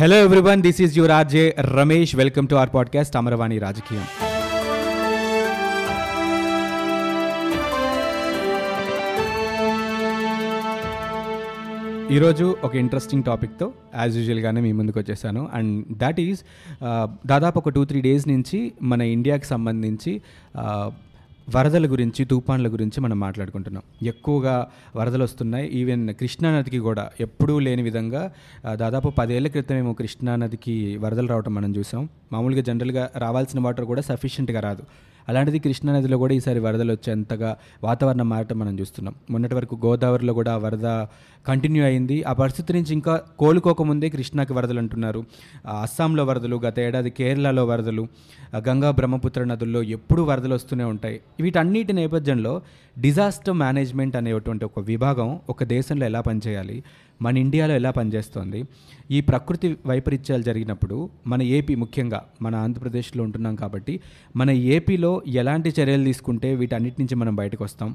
Hello everyone this is your RJ Ramesh welcome to our podcast Amaravani రాజకీయం ఈరోజు ఒక interesting టాపిక్తో as యూజువల్గానే మీ ముందుకు వచ్చేసాను. అండ్ దాట్ ఈజ్ దాదాపు ఒక టూ త్రీ డేస్ నుంచి మన ఇండియాకి సంబంధించి uh, వరదల గురించి తుఫాన్ల గురించి మనం మాట్లాడుకుంటున్నాం. ఎక్కువగా వరదలు వస్తున్నాయి. ఈవెన్ కృష్ణానదికి కూడా ఎప్పుడూ లేని విధంగా దాదాపు పదేళ్ళ క్రితమేమో కృష్ణానదికి వరదలు రావటం మనం చూసాం. మామూలుగా జనరల్గా రావాల్సిన వాటర్ కూడా సఫిషియెంట్గా రాదు. అలాంటిది కృష్ణానదిలో కూడా ఈసారి వరదలు వచ్చేంతగా వాతావరణం మారటం మనం చూస్తున్నాం. మొన్నటి వరకు గోదావరిలో కూడా ఆ వరద కంటిన్యూ అయింది. ఆ పరిస్థితి నుంచి ఇంకా కోలుకోకముందే కృష్ణాకి వరదలు అంటున్నారు. అస్సాంలో వరదలు గత ఏడాది కేరళలో వరదలు గంగా బ్రహ్మపుత్ర నదుల్లో ఎప్పుడూ వరదలు వస్తూనే ఉంటాయి. వీటన్నిటి నేపథ్యంలో డిజాస్టర్ మేనేజ్మెంట్ అనేటువంటి ఒక విభాగం ఒక దేశంలో ఎలా పనిచేయాలి? మన ఇండియాలో ఎలా పనిచేస్తోంది? ఈ ప్రకృతి వైపరీత్యాలు జరిగినప్పుడు మన ఏపీ ముఖ్యంగా మన ఆంధ్రప్రదేశ్లో ఉంటున్నాం కాబట్టి మన ఏపీలో ఎలాంటి చర్యలు తీసుకుంటే వీటన్నిటి నుంచి మనం బయటకు వస్తాం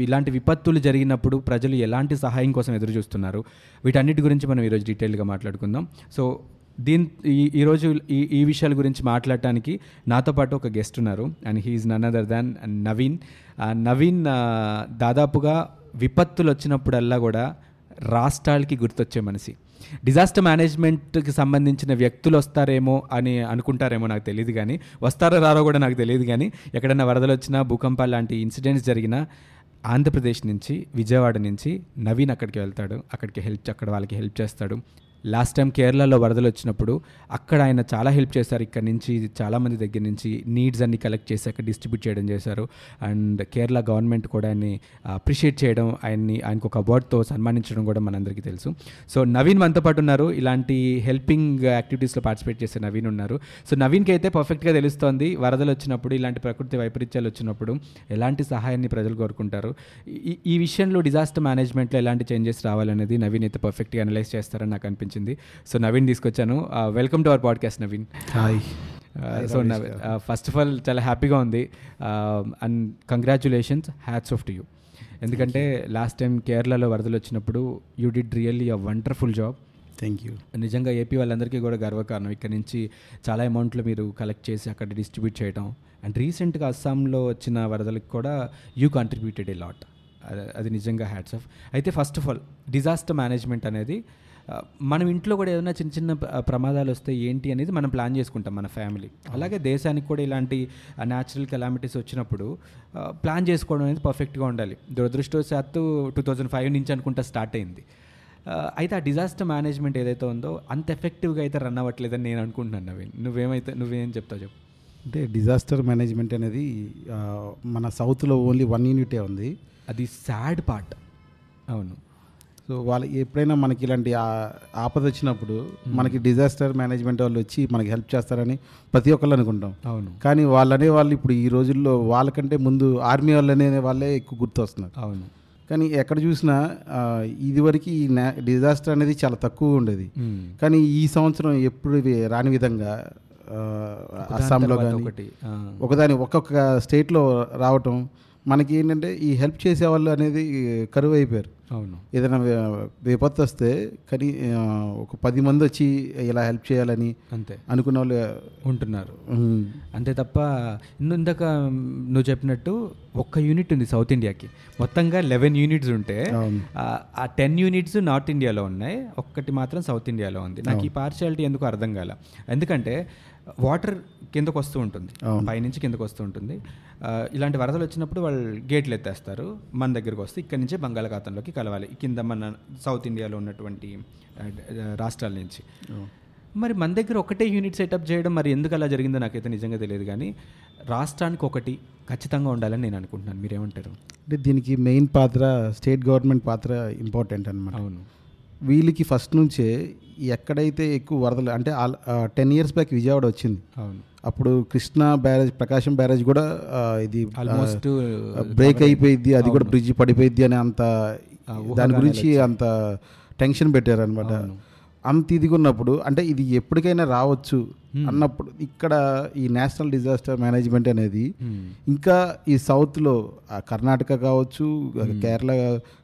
ఇలాంటి విపత్తులు జరిగినప్పుడు ప్రజలు ఎలాంటి సహాయం కోసం ఎదురు చూస్తున్నారు వీటన్నిటి గురించి మనం ఈరోజు డీటెయిల్గా మాట్లాడుకుందాం. సో దీని ఈ ఈరోజు ఈ ఈ విషయాల గురించి మాట్లాడటానికి నాతో పాటు ఒక గెస్ట్ ఉన్నారు. And he's none other than Naveen. Naveen దాదాపుగా విపత్తులు వచ్చినప్పుడల్లా కూడా రాష్ట్రాలకి గుర్తొచ్చే మనిషి. డిజాస్టర్ మేనేజ్మెంట్కి సంబంధించిన వ్యక్తులు వస్తారేమో అని అనుకుంటారేమో నాకు తెలియదు కానీ వస్తారో రారో కూడా నాకు తెలియదు కానీ ఎక్కడైనా వరదలు వచ్చినా భూకంపాలు లాంటి ఇన్సిడెంట్స్ జరిగినా ఆంధ్రప్రదేశ్ నుంచి విజయవాడ నుంచి నవీన్ అక్కడికి వెళ్తాడు. అక్కడికి హెల్ప్ అక్కడ వాళ్ళకి హెల్ప్ చేస్తాడు. లాస్ట్ టైం కేరళలో వరదలు వచ్చినప్పుడు అక్కడ ఆయన చాలా హెల్ప్ చేశారు. ఇక్కడ నుంచి చాలామంది దగ్గర నుంచి నీడ్స్ అన్ని కలెక్ట్ చేశాక డిస్ట్రిబ్యూట్ చేయడం చేశారు. అండ్ కేరళ గవర్నమెంట్ కూడా ఆయన్ని అప్రిషియేట్ చేయడం ఆయన్ని ఆయనకు ఒక అవార్డ్తో సన్మానించడం కూడా మనందరికీ తెలుసు. సో నవీన్ మనతో పాటు ఉన్నారు. ఇలాంటి హెల్పింగ్ యాక్టివిటీస్లో పార్టిసిపేట్ చేసే నవీన్ ఉన్నారు. సో నవీన్కి అయితే పర్ఫెక్ట్గా తెలుస్తోంది. వరదలు వచ్చినప్పుడు ఇలాంటి ప్రకృతి వైపరీత్యాలు వచ్చినప్పుడు ఎలాంటి సహాయాన్ని ప్రజలు కోరుకుంటారు? ఈ ఈ విషయంలో డిజాస్టర్ మేనేజ్మెంట్లో ఎలాంటి చేంజెస్ రావాలనేది నవీన్ అయితే పర్ఫెక్ట్గా అనలైజ్ చేస్తారని నాకు అనిపించింది. సో నవీన్ తీసుకొచ్చాను. Welcome to our podcast Naveen. Hi. So first of all చాలా హ్యాపీగా ఉంది. And congratulations. Hats off to you ఎందుకంటే లాస్ట్ టైం కేరళలో వరదలు వచ్చినప్పుడు you did really a wonderful job thank you నిజంగా ఏపీ వాళ్ళందరికీ కూడా గర్వకారణం. ఇక్కడ నుంచి చాలా అమౌంట్లు మీరు కలెక్ట్ చేసి అక్కడ డిస్ట్రిబ్యూట్ చేయడం అండ్ రీసెంట్గా అస్సాంలో వచ్చిన వరదలకు కూడా యూ కంట్రిబ్యూటెడ్ ఏ లాట్ అది నిజంగా హ్యాట్స్ ఆఫ్ అయితే first of all disaster management అనేది మనం ఇంట్లో కూడా ఏదైనా చిన్న చిన్న ప్ర- ప్రమాదాలు వస్తే ఏంటి అనేది మనం ప్లాన్ చేసుకుంటాం మన ఫ్యామిలీ. అలాగే దేశానికి కూడా ఇలాంటి న్యాచురల్ కెలామిటీస్ వచ్చినప్పుడు ప్లాన్ చేసుకోవడం అనేది పర్ఫెక్ట్గా ఉండాలి. దురదృష్టవశాత్తు టూ థౌజండ్ ఫైవ్ నుంచి అనుకుంటా స్టార్ట్ అయింది. అయితే ఆ డిజాస్టర్ మేనేజ్మెంట్ ఏదైతే ఉందో అంత ఎఫెక్టివ్గా అయితే రన్ అవ్వట్లేదని నేను అనుకుంటున్నాను నవీన్. నువ్వేమైతే నువ్వేం చెప్తావు చెప్పు. అంటే డిజాస్టర్ మేనేజ్మెంట్ అనేది మన సౌత్లో ఓన్లీ వన్ యూనిటే ఉంది. అది సాడ్ పార్ట్ అవును. సో వాళ్ళు ఎప్పుడైనా మనకి ఇలాంటి ఆపద వచ్చినప్పుడు మనకి డిజాస్టర్ మేనేజ్మెంట్ వాళ్ళు వచ్చి మనకి హెల్ప్ చేస్తారని ప్రతి ఒక్కళ్ళు అనుకుంటాం. అవును. కానీ వాళ్ళనే వాళ్ళు ఇప్పుడు ఈ రోజుల్లో వాళ్ళకంటే ముందు ఆర్మీ వాళ్ళనే వాళ్ళే ఎక్కువ గుర్తొస్తున్నారు. అవును. కానీ ఎక్కడ చూసినా ఇదివరకు ఈ డిజాస్టర్ అనేది చాలా తక్కువ ఉండేది. కానీ ఈ సంవత్సరం ఎప్పుడు రాని విధంగా అస్సాంలో కానీ ఒకటి. ఒకదాని ఒక్కొక్క స్టేట్లో రావటం మనకి ఏంటంటే ఈ హెల్ప్ చేసేవాళ్ళు అనేది కరువు అయిపోయారు అవును. ఏదైనా విపత్తు వస్తే కానీ ఒక పది మంది వచ్చి ఇలా హెల్ప్ చేయాలని అంతే. అనుకున్న వాళ్ళు ఉంటున్నారు. అంతే తప్ప ఇందాక నువ్వు చెప్పినట్టు ఒక్క యూనిట్ ఉంది సౌత్ ఇండియాకి. మొత్తంగా లెవెన్ యూనిట్స్ ఉంటే ఆ టెన్ యూనిట్స్ నార్త్ ఇండియాలో ఉన్నాయి. ఒక్కటి మాత్రం సౌత్ ఇండియాలో ఉంది. నాకు ఈ పార్షియాలిటీ ఎందుకు అర్థం కాల. ఎందుకంటే వాటర్ కిందకు వస్తూ ఉంటుంది. పైనుంచి కిందకు వస్తూ ఉంటుంది. ఇలాంటి వరదలు వచ్చినప్పుడు వాళ్ళు గేట్లు ఎత్తేస్తారు. మన దగ్గరకు వస్తే ఇక్కడి నుంచే బంగాళాఖాతంలోకి కలవాలి. కింద మన సౌత్ ఇండియాలో ఉన్నటువంటి రాష్ట్రాల నుంచి. మరి మన దగ్గర ఒకటే యూనిట్ సెటప్ చేయడం మరి ఎందుకు అలా జరిగిందో నాకైతే నిజంగా తెలియదు కానీ రాష్ట్రానికి ఒకటి ఖచ్చితంగా ఉండాలని నేను అనుకుంటున్నాను. మీరేమంటారు? అంటే దీనికి మెయిన్ పాత్ర స్టేట్ గవర్నమెంట్ పాత్ర ఇంపార్టెంట్ అనమాట అవును. వీళ్ళకి ఫస్ట్ నుంచే ఎక్కడైతే ఎక్కువ వరదలు అంటే టెన్ ఇయర్స్ బ్యాక్ విజయవాడ వచ్చింది. అప్పుడు కృష్ణా బ్యారేజ్ ప్రకాశం బ్యారేజ్ కూడా ఇది ఆల్మోస్ట్ బ్రేక్ అయిపోయింది. అది కూడా బ్రిడ్జ్ పడిపోయింది అని అంత దాని గురించి అంత టెన్షన్ పెట్టారు అనమాట అంత ఇదిగా ఉన్నప్పుడు అంటే ఇది ఎప్పటికైనా రావచ్చు అన్నప్పుడు ఇక్కడ ఈ నేషనల్ డిజాస్టర్ మేనేజ్మెంట్ అనేది ఇంకా ఈ సౌత్లో కర్ణాటక కావచ్చు కేరళ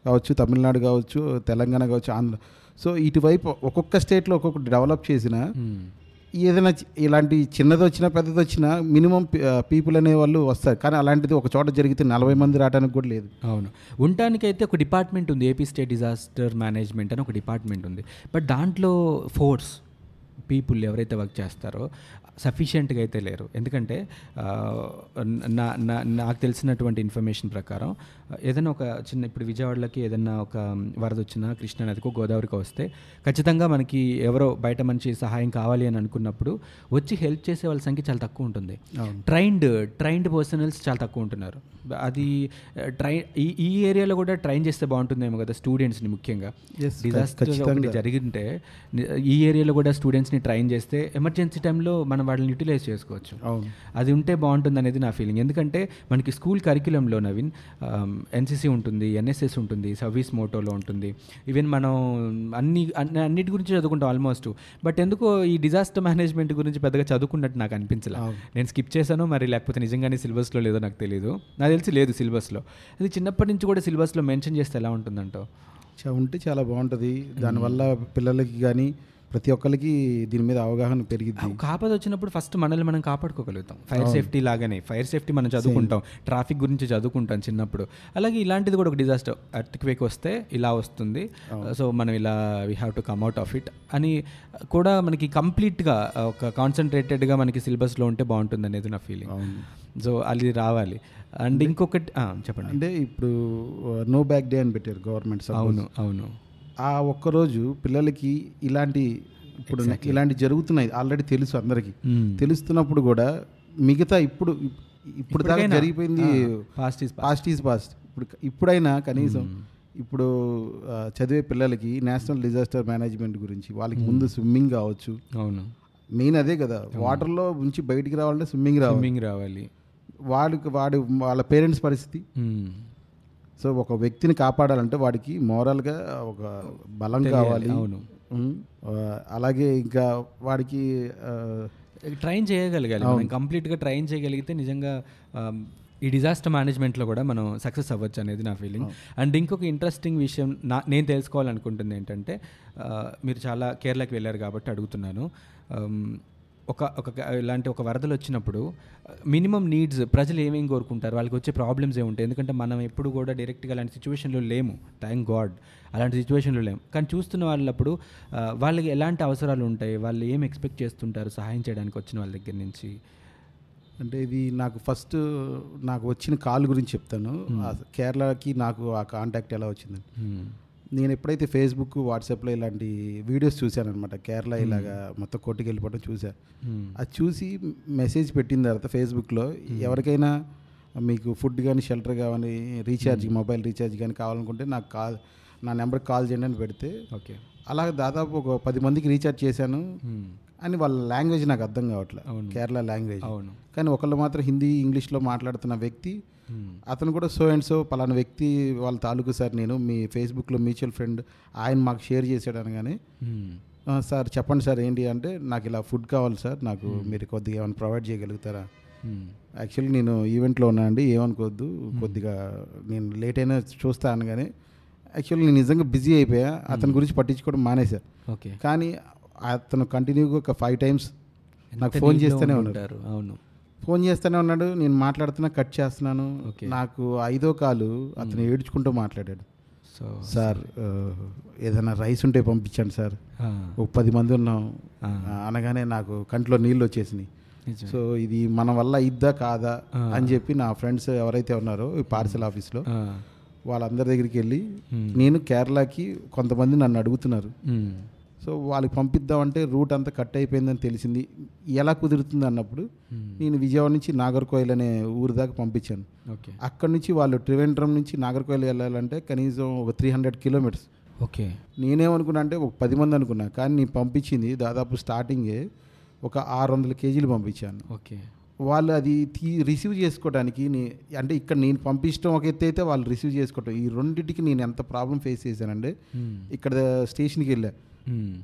కావచ్చు తమిళనాడు కావచ్చు తెలంగాణ కావచ్చు ఆంధ్ర సో ఇటువైపు ఒక్కొక్క స్టేట్లో ఒక్కొక్కటి డెవలప్ చేసిన ఏదైనా ఇలాంటి చిన్నది వచ్చినా పెద్దది వచ్చినా మినిమం పీపుల్ అనే వాళ్ళు వస్తారు. కానీ అలాంటిది ఒక చోట జరిగితే నలభై మంది రావడానికి కూడా లేదు. అవును. ఉండటానికైతే ఒక డిపార్ట్మెంట్ ఉంది. ఏపీ స్టేట్ డిజాస్టర్ మేనేజ్మెంట్ అని ఒక డిపార్ట్మెంట్ ఉంది. బట్ దాంట్లో ఫోర్స్ పీపుల్ ఎవరైతే వర్క్ చేస్తారో సఫిషియెంట్గా అయితే లేరు. ఎందుకంటే నా నా- నాకు తెలిసినటువంటి ఇన్ఫర్మేషన్ ప్రకారం ఏదైనా ఒక చిన్న ఇప్పుడు విజయవాడలోకి ఏదైనా ఒక వరద వచ్చినా కృష్ణా నదికో గోదావరికి వస్తే ఖచ్చితంగా మనకి ఎవరో బయట మనిషి సహాయం కావాలి అని అనుకున్నప్పుడు వచ్చి హెల్ప్ చేసే వాళ్ళ సంఖ్య చాలా తక్కువ ఉంటుంది. ట్రైన్డ్ ట్రైన్డ్ పర్సనల్స్ చాలా తక్కువ ఉంటున్నారు. అది ట్రై ఈ ఈ ఏరియాలో కూడా ట్రైన్ చేస్తే బాగుంటుందేమో కదా స్టూడెంట్స్ని ముఖ్యంగా. డిజాస్టర్ జరిగింటే ఈ ఏరియాలో కూడా స్టూడెంట్స్ని ట్రైన్ చేస్తే ఎమర్జెన్సీ టైంలో మనం వాళ్ళని యూటిలైజ్ చేసుకోవచ్చు. అది ఉంటే బాగుంటుంది అనేది నా ఫీలింగ్ ఎందుకంటే మనకి స్కూల్ కరిక్యులంలో నవీన్ ఎన్సీసీ ఉంటుంది ఎన్ఎస్ఎస్ ఉంటుంది సర్వీస్ మోటోలో ఉంటుంది. ఈవెన్ మనం అన్ని అన్ని- అన్నిటి గురించి చదువుకుంటాం ఆల్మోస్ట్ బట్ ఎందుకో ఈ డిజాస్టర్ మేనేజ్మెంట్ గురించి పెద్దగా చదువుకున్నట్టు నాకు అనిపించలే. నేను స్కిప్ చేశాను మరి లేకపోతే నిజంగానే సిలబస్లో లేదో నాకు తెలియదు నాకు తెలిసి లేదు సిలబస్లో అది చిన్నప్పటి నుంచి కూడా సిలబస్లో మెన్షన్ చేస్తే ఎలా ఉంటుందంటో? ఉంటే చాలా బాగుంటుంది. దానివల్ల పిల్లలకి కానీ ప్రతి ఒక్కరికి దీని మీద అవగాహన పెరిగిద్ది. కాపద వచ్చినప్పుడు ఫస్ట్ మనల్ని మనం కాపాడుకోగలుగుతాం. ఫైర్ సేఫ్టీ లాగానే. ఫైర్ సేఫ్టీ మనం చదువుకుంటాం. ట్రాఫిక్ గురించి చదువుకుంటాం చిన్నప్పుడు. అలాగే ఇలాంటిది కూడా ఒక డిజాస్టర్ అర్త్క్వేక్ వస్తే ఇలా వస్తుంది. సో మనం ఇలా we have to come out of it అని కూడా మనకి కంప్లీట్గా ఒక కాన్సన్ట్రేటెడ్గా మనకి సిలబస్లో ఉంటే బాగుంటుంది అనేది నా ఫీలింగ్ సో అది రావాలి. అండ్ ఇంకొకటి చెప్పండి. అంటే ఇప్పుడు నో బ్యాక్ డే అని పెట్టారు గవర్నమెంట్ అవును అవును. ఆ ఒక్కరోజు పిల్లలకి ఇలాంటి ఇప్పుడు ఇలాంటి జరుగుతున్నాయి. ఆల్రెడీ తెలుసు అందరికీ. మ్మ్. తెలుస్తున్నప్పుడు కూడా మిగతా ఇప్పుడు ఇప్పుడు దాకా జరిగిపోయింది past is past. Past is past ఇప్పుడు ఇప్పుడైనా కనీసం ఇప్పుడు ఆ, చదివే పిల్లలకి నేషనల్ డిజాస్టర్ మేనేజ్మెంట్ గురించి వాళ్ళకి ముందు స్విమ్మింగ్ కావచ్చు. అవును. మెయిన్ అదే కదా. వాటర్లో నుంచి బయటికి రావాలంటే స్విమ్మింగ్ రావాలి. స్విమ్మింగ్ రావాలి. వాడికి వాడి వాళ్ళ పేరెంట్స్ పరిస్థితి. సో ఒక వ్యక్తిని కాపాడాలంటే వాడికి మోరల్గా ఒక బలం కావాలి. అవును. అలాగే ఇంకా వాడికి ట్రైన్ చేయగలగాలి. మనం కంప్లీట్గా ట్రైన్ చేయగలిగితే నిజంగా ఈ డిజాస్టర్ మేనేజ్మెంట్లో కూడా మనం సక్సెస్ అవ్వచ్చు అనేది నా ఫీలింగ్. అండ్ ఇంకొక ఇంట్రెస్టింగ్ విషయం నా నేను తెలుసుకోవాలనుకుంటుంది ఏంటంటే మీరు చాలా కేరళకి వెళ్ళారు కాబట్టి అడుగుతున్నాను. ఒక ఒక ఇలాంటి ఒక వరదలు వచ్చినప్పుడు మినిమం నీడ్స్ ప్రజలు ఏమేమి కోరుకుంటారు? వాళ్ళకి వచ్చే ప్రాబ్లమ్స్ ఏముంటాయి ఎందుకంటే మనం ఎప్పుడు కూడా డైరెక్ట్గా అలాంటి సిచ్యువేషన్లో లేము. Thank God. అలాంటి సిచ్యువేషన్లో లేము. కానీ చూస్తున్న వాళ్ళప్పుడు వాళ్ళకి ఎలాంటి అవసరాలు ఉంటాయి? వాళ్ళు ఏం ఎక్స్పెక్ట్ చేస్తుంటారు సహాయం చేయడానికి వచ్చిన వాళ్ళ దగ్గర నుంచి? అంటే ఇది నాకు ఫస్ట్ నాకు వచ్చిన కాల్ గురించి చెప్తాను. కేరళకి నాకు ఆ కాంటాక్ట్ ఎలా వచ్చింది Hmm. నేను ఎప్పుడైతే ఫేస్బుక్ వాట్సాప్లో ఇలాంటి వీడియోస్ చూశాను అనమాట కేరళ ఇలాగా మొత్తం కొట్టుకు వెళ్ళిపోవడం చూసా Hmm. అది చూసి మెసేజ్ పెట్టిన తర్వాత ఫేస్బుక్లో ఎవరికైనా మీకు ఫుడ్ కానీ షెల్టర్ కానీ రీఛార్జ్ మొబైల్ రీఛార్జ్ కానీ కావాలనుకుంటే నాకు కాల్ నా నెంబర్కి కాల్ చేయండి అని పెడితే ఓకే అలా దాదాపు ఒక పది మందికి రీఛార్జ్ చేశాను. Hmm. అని వాళ్ళ లాంగ్వేజ్ నాకు అర్థం కావట్లేదు అవును. కేరళ లాంగ్వేజ్. అవును. కానీ ఒకళ్ళు మాత్రం హిందీ ఇంగ్లీష్లో మాట్లాడుతున్న వ్యక్తి. అతను కూడా సో అండ్ సో పలానా వ్యక్తి వాళ్ళ తాలూకు సార్ నేను మీ ఫేస్బుక్లో మ్యూచువల్ ఫ్రెండ్ ఆయన మాకు షేర్ చేశాడు అనగానే Hmm. "ఆ, సార్ చెప్పండి సార్ ఏంటి అంటే నాకు ఇలా ఫుడ్ కావాలి సార్ నాకు మీరు కొద్దిగా ఏమైనా ప్రొవైడ్ చేయగలుగుతారా. యాక్చువల్లీ నేను ఈవెంట్లో ఉన్నా అండి ఏమనుకోవద్దు కొద్దిగా నేను లేట్ అయినా చూస్తా అనగానే యాక్చువల్లీ నేను నిజంగా బిజీ అయిపోయా అతని గురించి పట్టించుకోవడం మానేశా ఓకే. కానీ అతను కంటిన్యూగా ఒక ఫైవ్ టైమ్స్ నాకు ఫోన్ చేస్తూనే ఉన్నాడు. ఉంటారు? అవును. ఫోన్ చేస్తూనే ఉన్నాడు నేను మాట్లాడుతున్నా కట్ చేస్తున్నాను. నాకు ఐదో కాలు అతను ఏడ్చుకుంటూ మాట్లాడాడు. సో సార్ ఆ, ఏదైనా రైస్ ఉంటే పంపించండి సార్. ఒక పది మంది ఉన్నాం. అనగానే నాకు కంట్లో నీళ్ళు వచ్చేసినాయి. సో ఇది మన వల్ల ఇద్దా కాదా. అని చెప్పి నా ఫ్రెండ్స్ ఎవరైతే ఉన్నారో ఈ పార్సల్ ఆఫీస్లో ఆ. వాళ్ళందరి దగ్గరికి వెళ్ళి Hmm. నేను కేరళకి కొంతమంది నన్ను అడుగుతున్నారు. Hmm. సో వాళ్ళకి పంపిద్దామంటే రూట్ అంతా కట్ అయిపోయిందని తెలిసింది. ఎలా కుదురుతుంది అన్నప్పుడు Hmm. నేను విజయవాడ నుంచి నాగర్కోయిల్ అనే ఊరు దాకా పంపించాను. ఓకే. అక్కడి నుంచి వాళ్ళు త్రివేంద్రం నుంచి నాగర్కోయిల్ వెళ్ళాలంటే కనీసం ఒక త్రీ హండ్రెడ్ కిలోమీటర్స్ ఓకే. నేనేమనుకున్నా అంటే ఒక పది మంది అనుకున్నా కానీ నేను పంపించింది దాదాపు స్టార్టింగే ఒక ఆరు వందల కేజీలు పంపించాను. ఓకే. వాళ్ళు అది తీ రిసీవ్ చేసుకోవడానికి నీ అంటే ఇక్కడ నేను పంపించడం ఒక ఎత్తు అయితే వాళ్ళు రిసీవ్ చేసుకోవటం. ఈ రెండింటికి నేను ఎంత ప్రాబ్లం ఫేస్ చేశానంటే Hmm. ఇక్కడ స్టేషన్కి వెళ్ళా.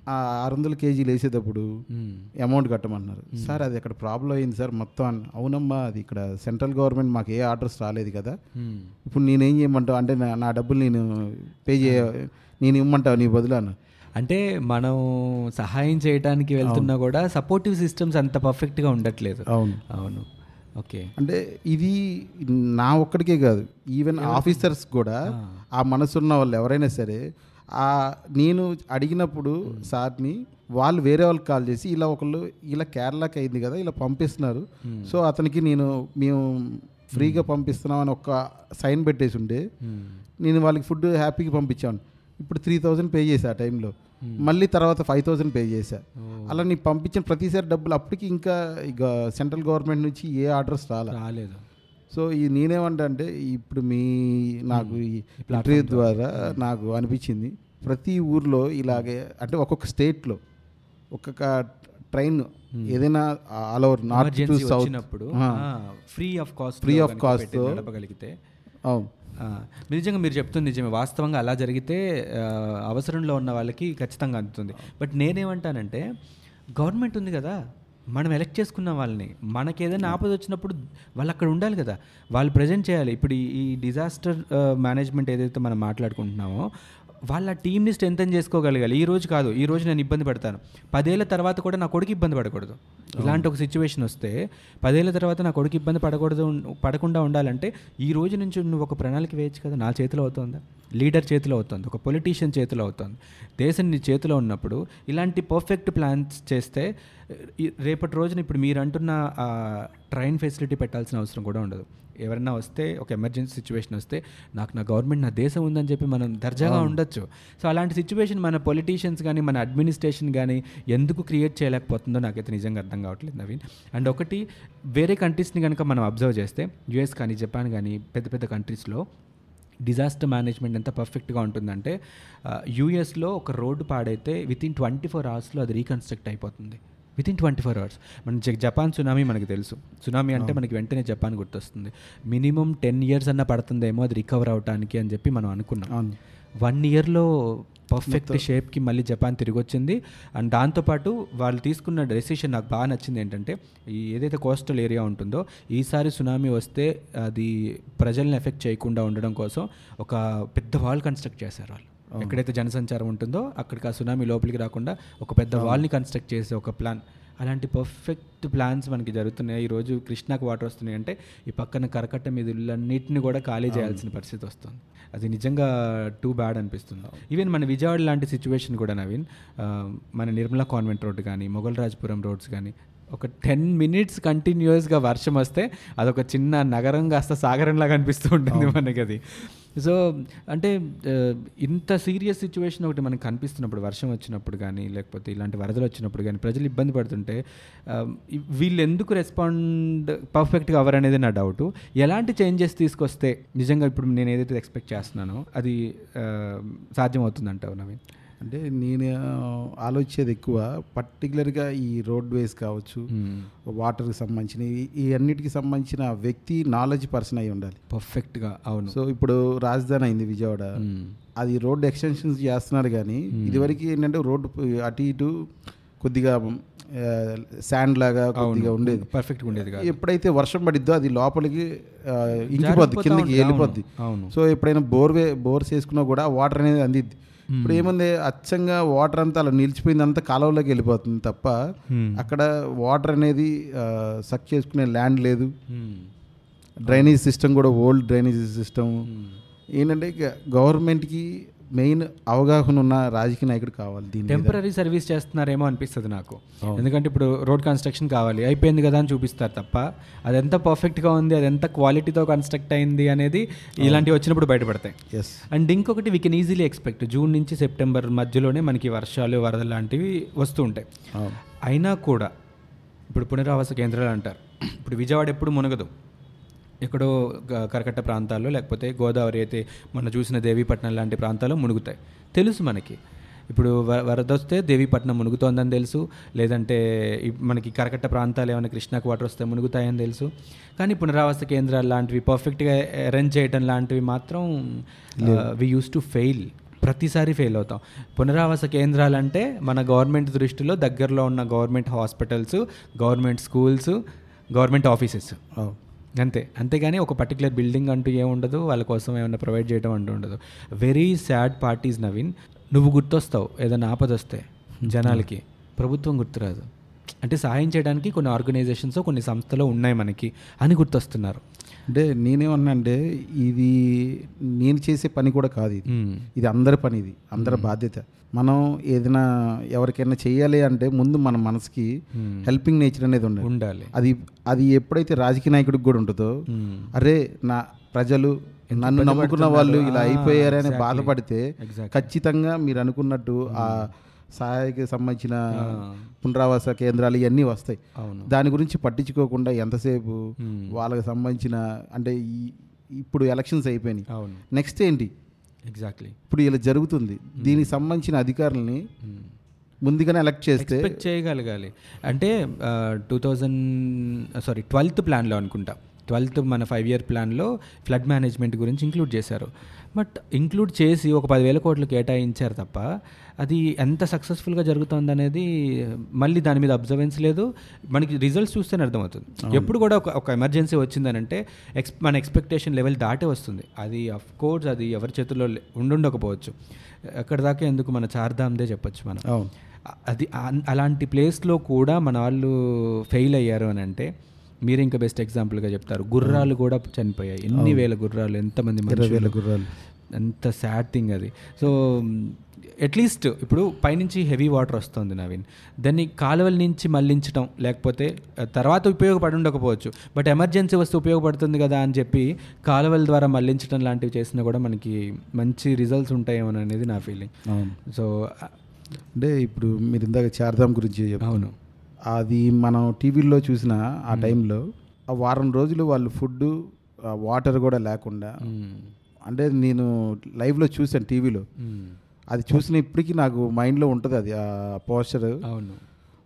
ఆ ఆరు వందల కేజీలు వేసేటప్పుడు. అమౌంట్ కట్టమన్నారు. సార్ అది అక్కడ ప్రాబ్లం అయింది సార్ మొత్తం అవునమ్మా అది ఇక్కడ సెంట్రల్ గవర్నమెంట్ మాకు ఏ ఆర్డర్స్ రాలేదు కదా. ఇప్పుడు నేనేం చేయమంటావు? అంటే నా- డబ్బులు నేను పే చేయ నేను ఇమ్మంటావు నీ బదులు అన్న. అంటే మనం సహాయం చేయడానికి వెళ్తున్నా కూడా సపోర్టివ్ సిస్టమ్స్ అంత పర్ఫెక్ట్గా ఉండట్లేదు. అవును. అవును. ఓకే. అంటే ఇది నా ఒక్కడికే కాదు. ఈవెన్ ఆఫీసర్స్ కూడా ఆ మనసున్న వాళ్ళు ఎవరైనా సరే నేను అడిగినప్పుడు సార్ని వాళ్ళు వేరే వాళ్ళకి కాల్ చేసి ఇలా ఒకళ్ళు ఇలా కేరళకి అయింది కదా ఇలా పంపిస్తున్నారు. సో అతనికి నేను మేము ఫ్రీగా పంపిస్తున్నామని ఒక సైన్ పెట్టేసి ఉంటే నేను వాళ్ళకి ఫుడ్ హ్యాపీగా పంపించాను. ఇప్పుడు త్రీ థౌజండ్ పే చేశా ఆ టైంలో. మళ్ళీ తర్వాత ఫైవ్ థౌజండ్ పే చేశా. అలా నీ పంపించిన ప్రతిసారి డబ్బులు అప్పటికి ఇంకా ఇక సెంట్రల్ గవర్నమెంట్ నుంచి ఏ ఆర్డర్స్ రాలే. రాలేదు. సో ఈ నేనేమంటా అంటే ఇప్పుడు మీ నాకు ఈ ద్వారా. నాకు అనిపించింది ప్రతి ఊర్లో ఇలాగే అంటే ఒక్కొక్క స్టేట్లో ఒక్కొక్క ట్రైన్ ఏదైనా all over north to south. Free of cost of cost తో. నడపగలిగితే. అవును. నిజంగా మీరు చెప్తుంది నిజమే. వాస్తవంగా అలా జరిగితే అవసరంలో ఉన్న వాళ్ళకి ఖచ్చితంగా అందుతుంది. బట్ నేనేమంటానంటే గవర్నమెంట్ ఉంది కదా. మనం ఎలక్ట్ చేసుకున్న వాళ్ళని. మనకి ఏదైనా ఆపద వచ్చినప్పుడు వాళ్ళు అక్కడ ఉండాలి కదా. వాళ్ళు ప్రజెంట్ చేయాలి. ఇప్పుడు ఈ- డిజాస్టర్ మేనేజ్మెంట్ ఏదైతే మనం మాట్లాడుకుంటున్నామో వాళ్ళ టీంని స్ట్రెంథన్ చేసుకోగలగాలి. ఈ రోజు కాదు. ఈ రోజు నేను ఇబ్బంది పడతాను. పదేళ్ళ తర్వాత కూడా నా కొడుకు ఇబ్బంది పడకూడదు. ఇలాంటి ఒక సిచ్యువేషన్ వస్తే పదేళ్ళ తర్వాత నా కొడుకు ఇబ్బంది పడకూడదు పడకుండా ఉండాలంటే ఈ రోజు నుంచి నువ్వు ఒక ప్రణాళిక వేయచ్చు కదా. నా చేతిలో అవుతుందా? లీడర్ చేతిలో అవుతుంది. ఒక పొలిటీషియన్ చేతిలో అవుతుంది. దేశం నీ చేతిలో ఉన్నప్పుడు ఇలాంటి పర్ఫెక్ట్ ప్లాన్స్ చేస్తే రేపటి రోజున ఇప్పుడు మీరు అంటున్న ఆ ట్రైన్ ఫెసిలిటీ పెట్టాల్సిన అవసరం కూడా ఉండదు. ఎవరైనా వస్తే ఒక ఎమర్జెన్సీ సిచ్యువేషన్ వస్తే నాకు నా గవర్నమెంట్ నా దేశం ఉందని చెప్పి మనం దర్జాగా ఉండొచ్చు. సో అలాంటి సిచ్యువేషన్ మన పొలిటీషియన్స్ కానీ మన అడ్మినిస్ట్రేషన్ కానీ ఎందుకు క్రియేట్ చేయలేకపోతుందో నాకైతే నిజంగా అర్థం కావట్లేదు నవీన్. అండ్ ఒకటి వేరే కంట్రీస్ని కనుక మనం అబ్జర్వ్ చేస్తే యుఎస్ కానీ జపాన్ కానీ పెద్ద పెద్ద కంట్రీస్లో డిజాస్టర్ మేనేజ్మెంట్ ఎంత పర్ఫెక్ట్గా ఉంటుందంటే యూఎస్లో ఒక రోడ్డు పాడైతే విత్ ఇన్ ట్వంటీ ఫోర్ అవర్స్లో అది రీకన్స్ట్రక్ట్ అయిపోతుంది. Within twenty four hours మన జపాన్ సునామీ మనకి తెలుసు. సునామీ అంటే మనకి వెంటనే జపాన్ గుర్తొస్తుంది. మినిమం టెన్ ఇయర్స్ అన్న పడుతుందేమో అది రికవర్ అవడానికి అని చెప్పి మనం అనుకున్నాం. వన్ ఇయర్లో పర్ఫెక్ట్ షేప్కి మళ్ళీ జపాన్ తిరిగి వచ్చింది అండ్ దాంతోపాటు వాళ్ళు తీసుకున్న డెసిషన్ నాకు బాగా నచ్చింది ఏంటంటే ఈ ఏదైతే కోస్టల్ ఏరియా ఉంటుందో ఈసారి సునామీ వస్తే అది ప్రజల్ని ఎఫెక్ట్ చేయకుండా ఉండడం కోసం ఒక పెద్ద వాల్ కన్స్ట్రక్ట్ చేశారు వాళ్ళు. ఎక్కడైతే జనసంచారం ఉంటుందో అక్కడికి ఆ సునామీ లోపలికి రాకుండా ఒక పెద్ద వాల్ని కన్స్ట్రక్ట్ చేసే ఒక ప్లాన్ అలాంటి పర్ఫెక్ట్ ప్లాన్స్ మనకి జరుగుతున్నాయి. ఈరోజు కృష్ణాకు వాటర్ వస్తున్నాయి అంటే ఈ పక్కన కరకట్ట మీద ఇళ్ళన్నింటిని కూడా ఖాళీ చేయాల్సిన పరిస్థితి వస్తుంది. అది నిజంగా టూ బ్యాడ్ అనిపిస్తుంది. ఈవెన్ మన విజయవాడ లాంటి సిచ్యువేషన్ కూడా నవీన్ మన నిర్మలా కాన్వెంట్ రోడ్ కానీ మొఘల్ రాజ్పురం రోడ్స్ కానీ ఒక టెన్ మినిట్స్ కంటిన్యూస్గా వర్షం వస్తే అదొక చిన్న నగరం కాస్త సాగరంలాగా అనిపిస్తూ ఉంటుంది మనకి అది. సో అంటే ఇంత సీరియస్ సిచ్యువేషన్ ఒకటి మనకు కనిపిస్తున్నప్పుడు వర్షం వచ్చినప్పుడు కానీ లేకపోతే ఇలాంటి వరదలు వచ్చినప్పుడు కానీ ప్రజలు ఇబ్బంది పడుతుంటే వీళ్ళు ఎందుకు రెస్పాండ్ పర్ఫెక్ట్గా అవ్వరు అనేది నా డౌట్. ఎలాంటి చేంజెస్ తీసుకొస్తే నిజంగా ఇప్పుడు నేను ఏదైతే ఎక్స్పెక్ట్ చేస్తున్నానో అది సాధ్యమవుతుందంటావు నవీన్? అంటే నేను ఆలోచించేది ఎక్కువ. పర్టికులర్గా ఈ రోడ్ వేస్ కావచ్చు వాటర్కి సంబంధించిన ఈ- అన్నిటికి సంబంధించిన వ్యక్తి నాలెడ్జ్ పర్సన్ అయి ఉండాలి. పర్ఫెక్ట్గా అవును. సో ఇప్పుడు రాజధాని అయింది విజయవాడ. మ్మ్. అది రోడ్ ఎక్స్టెన్షన్స్ చేస్తున్నారు కానీ ఇదివరకు ఏంటంటే రోడ్డు అటు ఇటు కొద్దిగా శాండ్ లాగా కొద్దిగా ఉండేది. పర్ఫెక్ట్గా ఉండేది ఎప్పుడైతే వర్షం పడిద్దో అది లోపలికి ఇంకిపోద్ది కిందకి. వెళ్ళిపోద్ది అవును. సో ఎప్పుడైనా బోర్ వే బోర్స్ వేసుకున్నా కూడా వాటర్ అనేది అందిద్ది. ఇప్పుడు ఏముంది? అచ్చంగా వాటర్ అంతా అలా నిలిచిపోయింది అంతా కాలువలోకి వెళ్ళిపోతుంది తప్ప Hmm. అక్కడ వాటర్ అనేది సక్ చేసుకునే ల్యాండ్ లేదు. డ్రైనేజ్ సిస్టమ్ కూడా ఓల్డ్ డ్రైనేజ్ సిస్టమ్ ఏంటంటే గవర్నమెంట్కి మెయిన్ అవగాహన ఉన్న రాజకీయ నాయకుడు కావాలి దీని మీద. టెంపరీ సర్వీస్ చేస్తున్నారేమో అనిపిస్తుంది నాకు. ఎందుకంటే ఇప్పుడు రోడ్ కన్స్ట్రక్షన్ కావాలి. అయిపోయింది కదా అని చూపిస్తారు తప్ప అది ఎంత పర్ఫెక్ట్గా ఉంది అది ఎంత క్వాలిటీతో కన్స్ట్రక్ట్ అయింది అనేది ఇలాంటివి వచ్చినప్పుడు బయటపడతాయి. ఎస్ అండ్ ఇంకొకటి we can easily expect June నుంచి సెప్టెంబర్ మధ్యలోనే మనకి వర్షాలు వరదలు లాంటివి వస్తూ ఉంటాయి. అయినా కూడా ఇప్పుడు పునరావాస కేంద్రాలు అంటారు. ఇప్పుడు విజయవాడ ఎప్పుడు మునగదు. ఎక్కడో కరకట్ట ప్రాంతాల్లో లేకపోతే గోదావరి అయితే మొన్న చూసిన దేవీపట్నం లాంటి ప్రాంతాల్లో మునుగుతాయి. తెలుసు మనకి. ఇప్పుడు వరద వస్తే దేవీపట్నం మునుగుతోందని తెలుసు. లేదంటే మనకి కరకట్ట ప్రాంతాలు ఏమైనా కృష్ణాకు వాటర్ వస్తే మునుగుతాయని తెలుసు. కానీ పునరావాస కేంద్రాలు లాంటివి పర్ఫెక్ట్గా అరేంజ్ చేయడం లాంటివి మాత్రం వి యూస్ టు ఫెయిల్ ప్రతిసారి ఫెయిల్ అవుతాం. పునరావాస కేంద్రాలంటే మన గవర్నమెంట్ దృష్టిలో దగ్గరలో ఉన్న government hospitals government schools government offices. అంతే. అంతేగాని ఒక పర్టికులర్ బిల్డింగ్ అంటూ ఏముండదు వాళ్ళ కోసం ఏమైనా ప్రొవైడ్ చేయడం అంటూ ఉండదు. వెరీ సాడ్ పార్టీస్ నవీన్ నువ్వు గుర్తొస్తావు ఏదైనా ఆపద వస్తే జనాలకి ప్రభుత్వం గుర్తురాదు. అంటే సహాయం చేయడానికి కొన్ని ఆర్గనైజేషన్స్ కొన్ని సంస్థలు ఉన్నాయి మనకి అని గుర్తొస్తున్నారు అంటే నేనేమన్నా అంటే ఇది నేను చేసే పని కూడా కాదు ఇది. ఇది అందరి పని ఇది అందరి బాధ్యత మనం ఏదైనా ఎవరికైనా చేయాలి అంటే ముందు మన మనసుకి. హెల్పింగ్ నేచర్ అనేది ఉండాలి ఉండాలి అది అది ఎప్పుడైతే రాజకీయ నాయకుడికి కూడా ఉంటుందో. అరే నా ప్రజలు నన్ను నమ్ముకున్న వాళ్ళు ఇలా. అయిపోయారని. బాధపడితే. ఖచ్చితంగా మీరు అనుకున్నట్టు ఆ సహాయకి సంబంధించిన పునరావాస కేంద్రాలు ఇవన్నీ వస్తాయి. అవును. దాని గురించి పట్టించుకోకుండా ఎంతసేపు. వాళ్ళకి సంబంధించిన అంటే ఇప్పుడు ఎలక్షన్స్ అయిపోయినాయి. నెక్స్ట్ ఏంటి? ఎగ్జాక్ట్లీ ఇప్పుడు ఇలా జరుగుతుంది. దీనికి సంబంధించిన అధికారులని ముందుగానే ఎలక్ట్ చేస్తే ఎక్స్పెక్ట్ చేయగలగాలి. అంటే టూ థౌజండ్ సారీ ట్వెల్త్ ప్లాన్లో అనుకుంటా. ట్వెల్త్ మన ఫైవ్ ఇయర్ ప్లాన్లో ఫ్లడ్ మేనేజ్మెంట్ గురించి ఇంక్లూడ్ చేశారు. బట్ ఇంక్లూడ్ చేసి ఒక పదివేల కోట్లు కేటాయించారు తప్ప అది ఎంత సక్సెస్ఫుల్గా జరుగుతుంది అనేది మళ్ళీ దాని మీద అబ్జర్వెన్స్ లేదు. మనకి రిజల్ట్స్ చూస్తేనే అర్థమవుతుంది. ఎప్పుడు కూడా ఒక ఒక ఎమర్జెన్సీ వచ్చిందనంటే ఎక్స్ మన ఎక్స్పెక్టేషన్ లెవెల్ దాటే వస్తుంది. అది అఫ్ కోర్స్ అది ఎవరి చేతుల్లో ఉండుండకపోవచ్చు. అక్కడ దాకా ఎందుకు మన చార్ధామ్దే చెప్పొచ్చు మనం. అది అలాంటి ప్లేస్లో కూడా మన వాళ్ళు ఫెయిల్ అయ్యారు అని అంటే మీరు ఇంకా బెస్ట్ ఎగ్జాంపుల్గా చెప్తారు. గుర్రాలు కూడా చనిపోయాయి. ఎన్ని వేల గుర్రాలు ఎంతమంది వేల గుర్రాలు. ఎంత సాడ్ థింగ్ అది. సో అట్లీస్ట్ ఇప్పుడు పైనుంచి హెవీ వాటర్ వస్తుంది నవీన్. దాన్ని కాలువల నుంచి మళ్ళించడం లేకపోతే తర్వాత ఉపయోగపడి ఉండకపోవచ్చు. బట్ ఎమర్జెన్సీ వస్తే ఉపయోగపడుతుంది కదా అని చెప్పి కాలువల ద్వారా మళ్ళించడం లాంటివి చేసినా కూడా మనకి మంచి రిజల్ట్స్ ఉంటాయేమో అనేది నా ఫీలింగ్ సో అంటే ఇప్పుడు మీరు ఇందాక చార్ధామ్ గురించి అవును. అది మనం టీవీలో చూసిన ఆ టైంలో ఆ వారం రోజులు వాళ్ళు ఫుడ్ వాటర్ కూడా లేకుండా. అంటే నేను లైవ్లో చూసాను టీవీలో. అది చూసిన ఇప్పటికీ నాకు మైండ్లో ఉంటుంది అది ఆ పోస్టర్ అవును.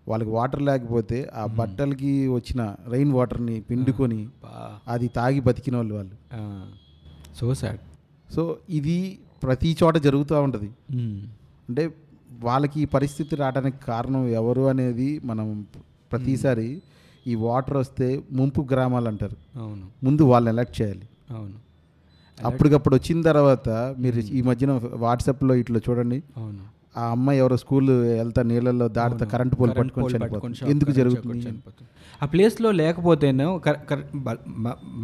వాళ్ళకి వాటర్ లేకపోతే ఆ బట్టలకి వచ్చిన రెయిన్ వాటర్ని పిండుకొని అది తాగి బతికిన వాళ్ళు వాళ్ళు. So sad. సో ఇది ప్రతి చోట జరుగుతూ ఉంటుంది. అంటే వాళ్ళకి ఈ పరిస్థితి రావడానికి కారణం ఎవరు అనేది మనం ప్రతిసారి ఈ వాటర్ వస్తే ముంపు గ్రామాలు అంటారు. అవును. ముందు వాళ్ళని ఎలక్ట్ చేయాలి. అవును. అప్పటికప్పుడు వచ్చిన తర్వాత మీరు ఈ మధ్యన వాట్సాప్లో ఇట్లా చూడండి. అవును. ఆ అమ్మాయి ఎవరో స్కూల్ వెళ్తా నీళ్ళల్లో దాటుతా కరెంట్ పోల్ పట్టుకొని చనిపోతుంది. ఎందుకు జరుగుతుంది. ఆ ప్లేస్లో లేకపోతేనే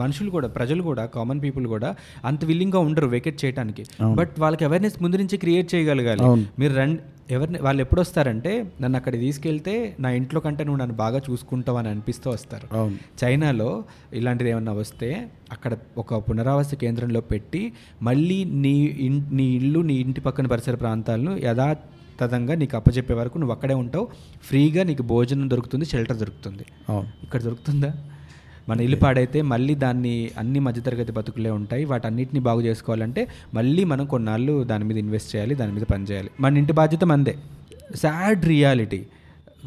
మనుషులు కూడా ప్రజలు కూడా కామన్ పీపుల్ కూడా అంత విల్లింగ్గా ఉండరు వెకెట్ చేయడానికి బట్ వాళ్ళకి అవేర్నెస్ ముందు నుంచి క్రియేట్ చేయగలగాలి. మీరు రండి. ఎవరిని వాళ్ళు ఎప్పుడు వస్తారంటే నన్ను అక్కడ తీసుకెళ్తే నా ఇంట్లో కంటే నువ్వు నన్ను బాగా చూసుకుంటావు అని అనిపిస్తూ వస్తారు. చైనాలో ఇలాంటిది ఏమన్నా వస్తే అక్కడ ఒక పునరావాస కేంద్రంలో పెట్టి మళ్ళీ నీ నీ ఇల్లు నీ ఇంటి పక్కన పరిసర ప్రాంతాలను యథాతథంగా నీకు అప్పచెప్పే వరకు నువ్వు అక్కడే ఉంటావు. ఫ్రీగా నీకు భోజనం దొరుకుతుంది షెల్టర్ దొరుకుతుంది. అవును. ఇక్కడ దొరుకుతుందా? మన ఇల్లు పాడైతే మళ్ళీ దాన్ని అన్ని మధ్యతరగతి బతుకులే ఉంటాయి. వాటన్నిటిని బాగు చేసుకోవాలంటే మళ్ళీ మనం కొన్నాళ్ళు దాని మీద ఇన్వెస్ట్ చేయాలి దాని మీద పని చేయాలి. మన ఇంటి బాధ్యత మందే. సాడ్ రియాలిటీ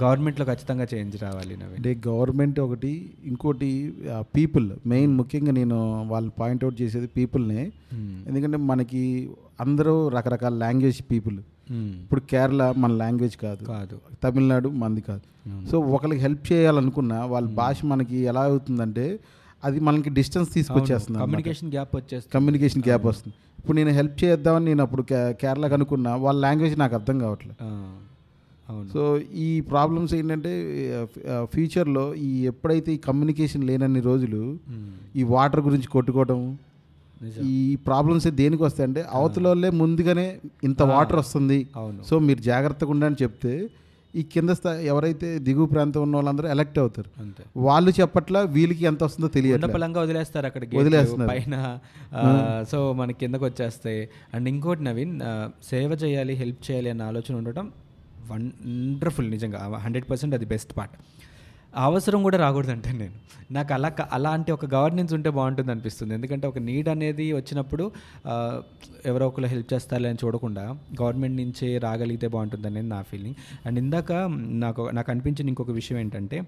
గవర్నమెంట్లో ఖచ్చితంగా చేంజ్ రావాలి అంటే గవర్నమెంట్ ఒకటి ఇంకోటి పీపుల్ మెయిన్ ముఖ్యంగా నేను వాళ్ళు పాయింట్అవుట్ చేసేది పీపుల్నే Hmm. ఎందుకంటే మనకి అందరూ రకరకాల లాంగ్వేజ్ పీపుల్. ఇప్పుడు కేరళ మన లాంగ్వేజ్ కాదు. కాదు. తమిళనాడు మంది కాదు. సో ఒకరికి హెల్ప్ చేయాలనుకున్న వాళ్ళ భాష మనకి ఎలా అవుతుందంటే అది మనకి డిస్టెన్స్ తీసుకొచ్చేస్తుంది. కమ్యూనికేషన్ గ్యాప్ వచ్చేస్తుంది. కమ్యూనికేషన్ గ్యాప్ వస్తుంది. ఇప్పుడు నేను హెల్ప్ చేద్దామని నేను అప్పుడు కేరళకు అనుకున్నా వాళ్ళ లాంగ్వేజ్ నాకు అర్థం కావట్లేదు సో ఈ ప్రాబ్లమ్స్ ఏంటంటే ఫ్యూచర్లో ఈ ఎప్పుడైతే ఈ కమ్యూనికేషన్ లేనన్ని రోజులు Hmm. ఈ వాటర్ గురించి కొట్టుకోవడం ఈ ప్రాబ్లమ్స్ దేనికి వస్తాయంటే అవతల వాళ్ళే ముందుగానే ఇంత వాటర్ వస్తుంది. అవును. సో మీరు జాగ్రత్తగా ఉండని చెప్తే ఈ కింద స్థాయి ఎవరైతే దిగువ ప్రాంతం ఉన్న వాళ్ళందరూ ఎలక్ట్ అవుతారు. అంతే. వాళ్ళు చెప్పట్ల వీళ్ళకి ఎంత వస్తుందో తెలియదు ఉండపలంగా వదిలేస్తారు అక్కడ గేట్లు, వదిలేస్తున్నారు. పైన సో మన కిందకు వచ్చేస్తాయి అండ్ ఇంకోటి నవీన్ సేవ చేయాలి హెల్ప్ చేయాలి అన్న ఆలోచన ఉండటం వండర్ఫుల్ నిజంగా. హండ్రెడ్ పర్సెంట్ అది బెస్ట్ పార్ట్ అవసరం కూడా రాకూడదు అంటే నేను. నాకు అలా అలాంటి ఒక గవర్నెన్స్ ఉంటే బాగుంటుంది అనిపిస్తుంది. ఎందుకంటే ఒక నీడ్ అనేది వచ్చినప్పుడు ఎవరో ఒకరు హెల్ప్ చేస్తారని అని చూడకుండా గవర్నమెంట్ నుంచే రాగలిగితే బాగుంటుంది అనేది నా ఫీలింగ్. అండ్ ఇందాక నాకు నాకు అనిపించిన ఇంకొక విషయం ఏంటంటే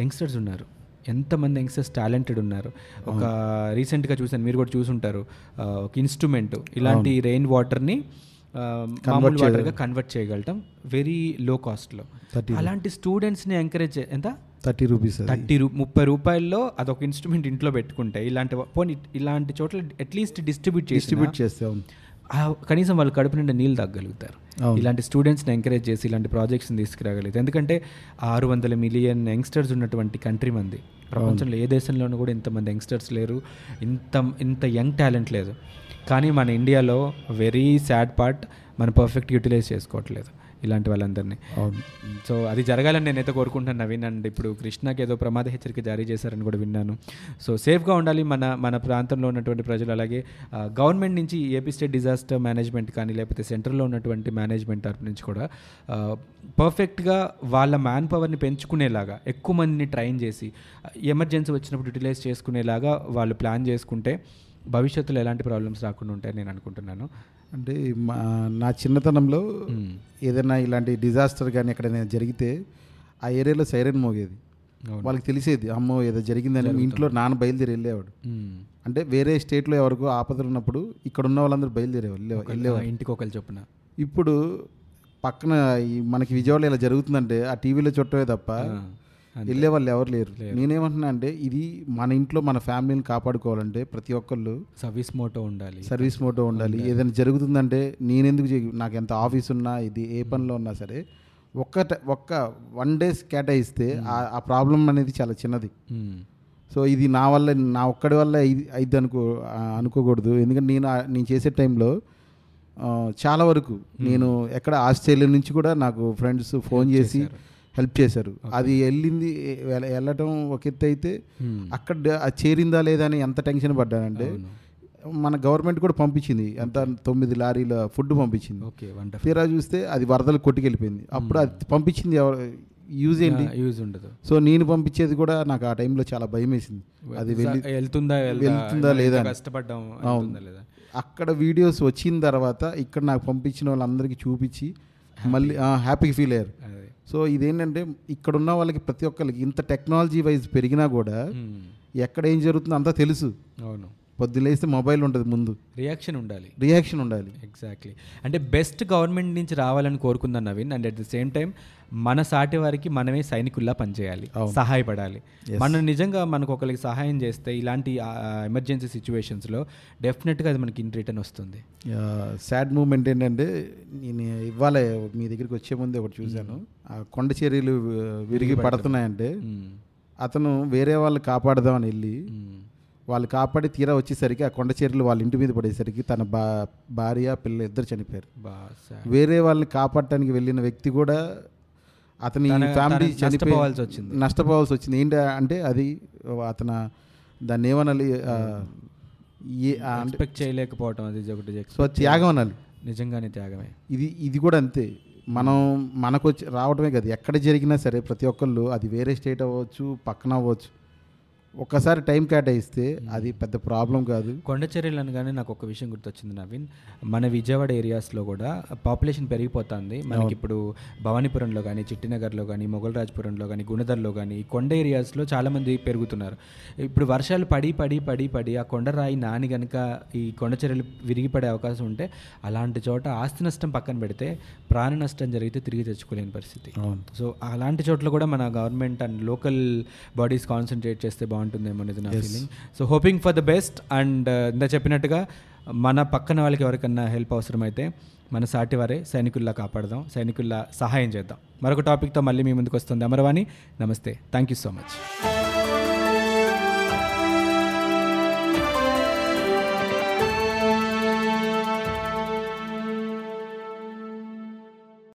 యంగ్స్టర్స్ ఉన్నారు. ఎంతమంది యంగ్స్టర్స్ టాలెంటెడ్ ఉన్నారు. ఒక రీసెంట్గా చూసాను మీరు కూడా చూసుంటారు. ఒక ఇన్స్ట్రుమెంట్ ఇలాంటి రెయిన్ వాటర్ని మామూలు వాటర్గా కన్వర్ట్ చేయగలటం వెరీ లో. కాస్ట్లో అలాంటి స్టూడెంట్స్ని ఎంకరేజ్ ఎంత? థర్టీ రూపీస్ థర్టీ రూ ముప్పై రూపాయల్లో అదొక ఇన్స్ట్రుమెంట్ ఇంట్లో పెట్టుకుంటే ఇలాంటి పోనీ ఇలాంటి చోట్ల అట్లీస్ట్ డిస్ట్రిబ్యూట్ చేసి డిస్ట్రిబ్యూట్ చేస్తే. కనీసం వాళ్ళు కడుపు నిండా నీళ్ళు తగ్గలుగుతారు. ఇలాంటి స్టూడెంట్స్ని ఎంకరేజ్ చేసి ఇలాంటి ప్రాజెక్ట్స్ని తీసుకురాగలుగుతారు ఎందుకంటే ఆరు వందల మిలియన్ యంగ్స్టర్స్ ఉన్నటువంటి కంట్రీ మంది. ప్రపంచంలో ఏ దేశంలోనూ కూడా ఇంతమంది యంగ్స్టర్స్ లేరు. ఇంత ఇంత యంగ్ టాలెంట్ లేదు. కానీ మన ఇండియాలో వెరీ సాడ్ పార్ట్ మనం పర్ఫెక్ట్ యూటిలైజ్ చేసుకోవట్లేదు. ఇలాంటి వాళ్ళందరినీ. సో అది జరగాలని నేనైతే కోరుకుంటున్నాను నవీన్. అండ్ ఇప్పుడు కృష్ణకి ఏదో ప్రమాద హెచ్చరిక జారీ చేశారని కూడా విన్నాను. సో సేఫ్గా ఉండాలి మన మన ప్రాంతంలో ఉన్నటువంటి ప్రజలు. అలాగే గవర్నమెంట్ నుంచి ఏపీ స్టేట్ డిజాస్టర్ మేనేజ్మెంట్ కానీ లేకపోతే సెంట్రల్లో ఉన్నటువంటి మేనేజ్మెంట్ తరపు నుంచి కూడా పర్ఫెక్ట్గా వాళ్ళ మ్యాన్ పవర్ని పెంచుకునేలాగా ఎక్కువ మందిని ట్రైన్ చేసి ఎమర్జెన్సీ వచ్చినప్పుడు యూటిలైజ్ చేసుకునేలాగా వాళ్ళు ప్లాన్ చేసుకుంటే భవిష్యత్తులో ఎలాంటి ప్రాబ్లమ్స్ రాకుండా ఉంటాయని నేను అనుకుంటున్నాను అంటే మా నా చిన్నతనంలో. ఏదైనా ఇలాంటి డిజాస్టర్ కానీ ఎక్కడైనా జరిగితే ఆ ఏరియాలో సైరన్ మోగేది. వాళ్ళకి తెలిసేది అమ్మో ఏదో జరిగిందని ఇంట్లో నాన్న బయలుదేరి వెళ్ళేవాడు. అంటే వేరే స్టేట్లో ఎవరికో ఆపదలు ఉన్నప్పుడు ఇక్కడ ఉన్న వాళ్ళందరూ బయలుదేరే వెళ్ళే ఒకళ్ళు- వెళ్ళేవారు ఆ, ఇంటికి ఒకళ్ళు చొప్పున ఇప్పుడు పక్కన ఈ మనకి విజయవాడలో ఇలా జరుగుతుందంటే ఆ టీవీలో చుట్టమే తప్ప. వెళ్ళే వాళ్ళు ఎవరు లేరు. నేనేమంటున్నా అంటే ఇది మన ఇంట్లో మన ఫ్యామిలీని కాపాడుకోవాలంటే ప్రతి ఒక్కళ్ళు సర్వీస్ మోటో ఉండాలి. సర్వీస్ మోటో ఉండాలి. ఏదైనా జరుగుతుందంటే నేనెందుకు నాకు ఎంత ఆఫీస్ ఉన్నా ఇది ఏ పనిలో ఉన్నా సరే ఒక్క ఒక్క వన్ డేస్ కేటాయిస్తే ఆ- ప్రాబ్లం అనేది చాలా చిన్నది. సో ఇది నా వల్ల నా ఒక్కడి వల్ల ఇది- అయింది అనుకో అనుకోకూడదు. ఎందుకంటే నేను నేను చేసే టైంలో చాలా వరకు నేను ఎక్కడ ఆస్ట్రేలియా నుంచి కూడా నాకు ఫ్రెండ్స్ ఫోన్ చేసి హెల్ప్ చేశారు. అది వెళ్ళింది వెళ్ళటం ఒక ఎత్తు అయితే. అక్కడ అది చేరిందా లేదా అని ఎంత టెన్షన్ పడ్డానంటే. మన గవర్నమెంట్ కూడా పంపించింది. ఎంత తొమ్మిది లారీల ఫుడ్ పంపించింది. ఓకే తీరా చూస్తే అది వరదలు కొట్టుకెళ్ళిపోయింది. అప్పుడు అది పంపించింది ఎవరు యూజ్ ఏంటి? యూజ్ ఉండదు. సో నేను పంపించేది కూడా నాకు ఆ టైంలో చాలా భయం వేసింది అది వెళ్ళి వెళ్తుందా వెళ్తుందా లేదా. కష్టపడ్డాం అవును. అక్కడ వీడియోస్ వచ్చిన తర్వాత ఇక్కడ నాకు పంపించిన వాళ్ళందరికీ చూపించి మళ్ళీ హ్యాపీ ఫీల్ అయ్యారు. సో ఇదేంటంటే ఇక్కడ ఉన్న వాళ్ళకి ప్రతి ఒక్కరికి ఇంత టెక్నాలజీ వైజ్ పెరిగినా కూడా. ఎక్కడ ఏం జరుగుతుందో అంతా తెలుసు. అవును. పొద్దున లేస్తే మొబైల్ ఉంటుంది ముందు. రియాక్షన్ ఉండాలి. రియాక్షన్ ఉండాలి. ఎగ్జాక్ట్లీ అంటే బెస్ట్ గవర్నమెంట్ నుంచి రావాలని కోరుకుందాం Naveen and at the same time మన సాటి వారికి మనమే సైనికుల్లా పనిచేయాలి సహాయపడాలి. మనం నిజంగా మనకు ఒకరికి సహాయం చేస్తే ఇలాంటి ఎమర్జెన్సీ సిచ్యువేషన్స్లో డెఫినెట్గా అది మనకి ఇన్ రిటర్న్ వస్తుంది. సాడ్ మూమెంట్ ఏంటంటే నేను ఇవాళ మీ దగ్గరికి వచ్చే ముందే ఒకటి చూశాను. ఆ కొండ చర్యలు విరిగి పడుతున్నాయంటే మ్మ్. అతను వేరే వాళ్ళు కాపాడదామని వెళ్ళి మ్మ్. వాళ్ళు కాపాడి తీరా వచ్చేసరికి ఆ కొండ చర్యలు వాళ్ళ ఇంటి మీద పడేసరికి తన బా భార్య పిల్లలు ఇద్దరు చనిపోయారు. వేరే వాళ్ళని కాపాడటానికి వెళ్ళిన వ్యక్తి కూడా అతని తన- ఫ్యామిలీ తన నష్టపోవాల్సి వచ్చింది. నష్టపోవాల్సి వచ్చింది. ఏంటి అంటే అది అతను దాన్ని ఏమనాలి? ఎక్స్పెక్ట్ చేయలేకపోవటం అది ఒకటి సో త్యాగం అనాలి. నిజంగానే త్యాగమే. ఇది ఇది కూడా అంతే. మనం మనకు రావడమే కదా. ఎక్కడ జరిగినా సరే ప్రతి ఒక్కళ్ళు అది వేరే స్టేట్ అవ్వచ్చు పక్కన అవ్వచ్చు. ఒక్కసారి టైం కేటాయిస్తే అది పెద్ద ప్రాబ్లం కాదు. కొండ చర్యలు అనగానే నాకు ఒక విషయం గుర్తొచ్చింది నవీన్. మన విజయవాడ ఏరియాస్లో కూడా పాపులేషన్ పెరిగిపోతుంది. మనకి ఇప్పుడు భవానీపురంలో కానీ చిట్టినగర్లో కానీ మొగల్రాజ్పురంలో కానీ గుణదర్లో కానీ ఈ కొండ ఏరియాస్లో చాలామంది పెరుగుతున్నారు. ఇప్పుడు వర్షాలు పడి పడి పడి పడి ఆ కొండరాయి నాని కనుక ఈ కొండ చర్యలు విరిగిపడే అవకాశం ఉంటే అలాంటి చోట ఆస్తి నష్టం పక్కన పెడితే ప్రాణ నష్టం జరిగితే తిరిగి తెచ్చుకోలేని పరిస్థితి. సో అలాంటి చోట్ల కూడా మన government and local bodies concentrate చేస్తే బాగుంటుందేమో అనేది నా feeling so hoping for the best and ఇంత చెప్పినట్టుగా మన పక్కన వాళ్ళకి ఎవరికన్నా హెల్ప్ అవసరమైతే మన సాటి వారే సైనికుల్లా కాపాడదాం సైనికుల్లా సహాయం చేద్దాం. మరొక టాపిక్తో మళ్ళీ మీ ముందుకు వస్తుంది అమరవాణి. నమస్తే. Thank you so much